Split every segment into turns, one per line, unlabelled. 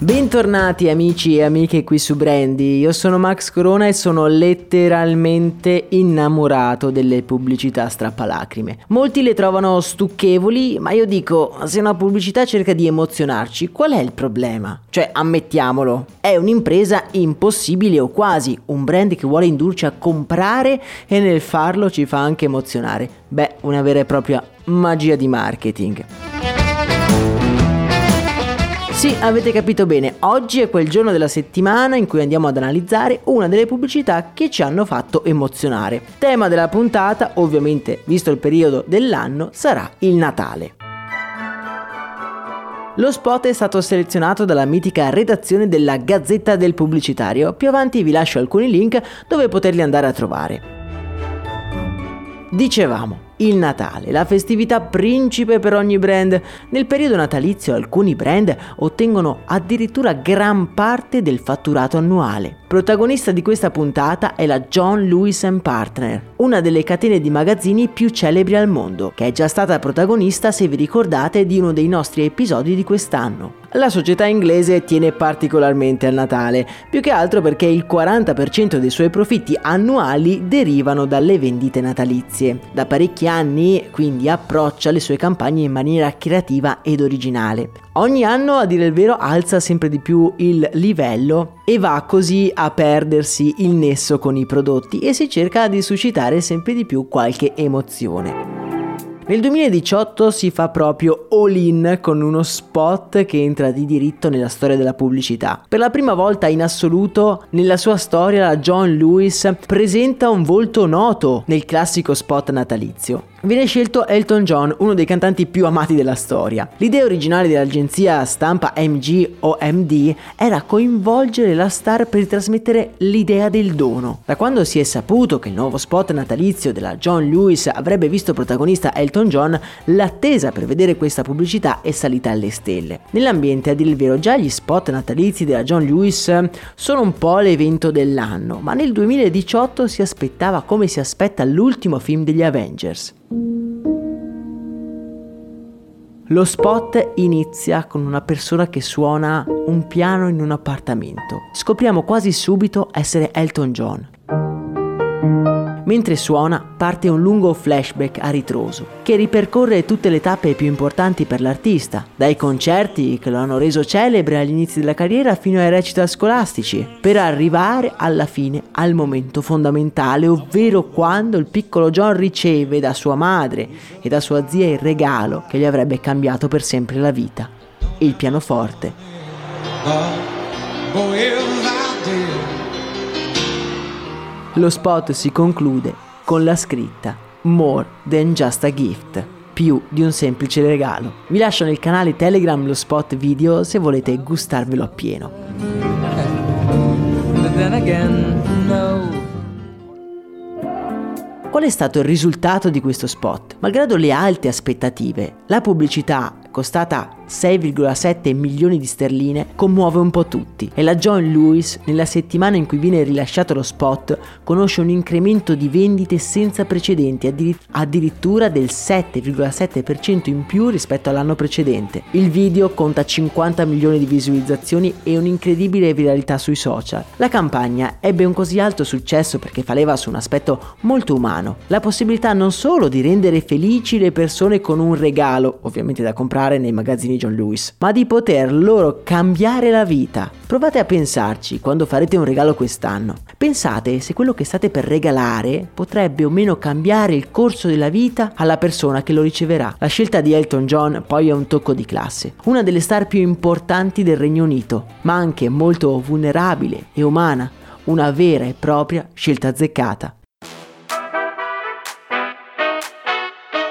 Bentornati amici e amiche qui su Brandy, io sono Max Corona e sono letteralmente innamorato delle pubblicità strappalacrime. Molti le trovano stucchevoli, ma io dico, se una pubblicità cerca di emozionarci, qual è il problema? Cioè, ammettiamolo, è un'impresa impossibile o quasi, un brand che vuole indurci a comprare e nel farlo ci fa anche emozionare. Beh, una vera e propria magia di marketing. Sì, avete capito bene, oggi è quel giorno della settimana in cui andiamo ad analizzare una delle pubblicità che ci hanno fatto emozionare. Tema della puntata, ovviamente visto il periodo dell'anno, sarà il Natale. Lo spot è stato selezionato dalla mitica redazione della Gazzetta del Pubblicitario, più avanti vi lascio alcuni link dove poterli andare a trovare. Dicevamo, il Natale, la festività principe per ogni brand. Nel periodo natalizio alcuni brand ottengono addirittura gran parte del fatturato annuale. Protagonista di questa puntata è la John Lewis Partner, una delle catene di magazzini più celebri al mondo, che è già stata protagonista, se vi ricordate, di uno dei nostri episodi di quest'anno. La società inglese tiene particolarmente al Natale, più che altro perché il 40% dei suoi profitti annuali derivano dalle vendite natalizie. Da parecchi anni quindi approccia le sue campagne in maniera creativa ed originale. Ogni anno, a dire il vero, alza sempre di più il livello e va così a perdersi il nesso con i prodotti e si cerca di suscitare sempre di più qualche emozione. Nel 2018 si fa proprio all in con uno spot che entra di diritto nella storia della pubblicità. Per la prima volta in assoluto nella sua storia John Lewis presenta un volto noto nel classico spot natalizio. Viene scelto Elton John, uno dei cantanti più amati della storia. L'idea originale dell'agenzia stampa MG o MD era coinvolgere la star per trasmettere l'idea del dono. Da quando si è saputo che il nuovo spot natalizio della John Lewis avrebbe visto protagonista Elton John, l'attesa per vedere questa pubblicità è salita alle stelle. Nell'ambiente, a dire il vero, già gli spot natalizi della John Lewis sono un po' l'evento dell'anno, ma nel 2018 si aspettava come si aspetta l'ultimo film degli Avengers. Lo spot inizia con una persona che suona un piano in un appartamento. Scopriamo quasi subito essere Elton John. Mentre suona parte un lungo flashback a ritroso che ripercorre tutte le tappe più importanti per l'artista, dai concerti che lo hanno reso celebre agli inizi della carriera fino ai recital scolastici, per arrivare alla fine al momento fondamentale, ovvero quando il piccolo John riceve da sua madre e da sua zia il regalo che gli avrebbe cambiato per sempre la vita, il pianoforte. Oh, lo spot si conclude con la scritta More than just a gift, più di un semplice regalo. Vi lascio nel canale Telegram lo spot video se volete gustarvelo appieno. Qual è stato il risultato di questo spot? Malgrado le alte aspettative, la pubblicità costata 6,7 milioni di sterline, commuove un po' tutti e la John Lewis, nella settimana in cui viene rilasciato lo spot, conosce un incremento di vendite senza precedenti, addirittura del 7,7% in più rispetto all'anno precedente. Il video conta 50 milioni di visualizzazioni e un'incredibile viralità sui social. La campagna ebbe un così alto successo perché faleva su un aspetto molto umano, la possibilità non solo di rendere felici le persone con un regalo, ovviamente da comprare nei magazzini John Lewis, ma di poter loro cambiare la vita. Provate a pensarci quando farete un regalo quest'anno. Pensate se quello che state per regalare potrebbe o meno cambiare il corso della vita alla persona che lo riceverà. La scelta di Elton John poi è un tocco di classe, una delle star più importanti del Regno Unito, ma anche molto vulnerabile e umana, una vera e propria scelta azzeccata.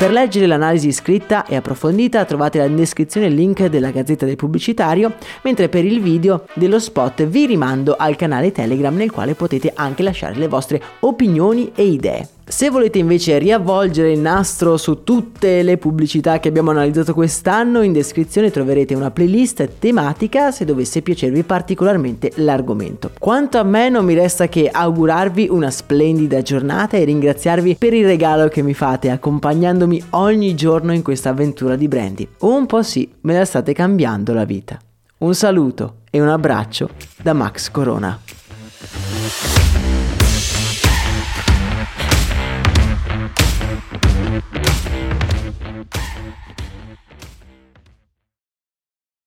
Per leggere l'analisi scritta e approfondita trovate in descrizione il link della Gazzetta del Pubblicitario, mentre per il video dello spot vi rimando al canale Telegram nel quale potete anche lasciare le vostre opinioni e idee. Se volete invece riavvolgere il nastro su tutte le pubblicità che abbiamo analizzato quest'anno, in descrizione troverete una playlist tematica se dovesse piacervi particolarmente l'argomento. Quanto a me non mi resta che augurarvi una splendida giornata e ringraziarvi per il regalo che mi fate accompagnandomi ogni giorno in questa avventura di Brandy. Un po' sì, me la state cambiando la vita. Un saluto e un abbraccio da Max Corona.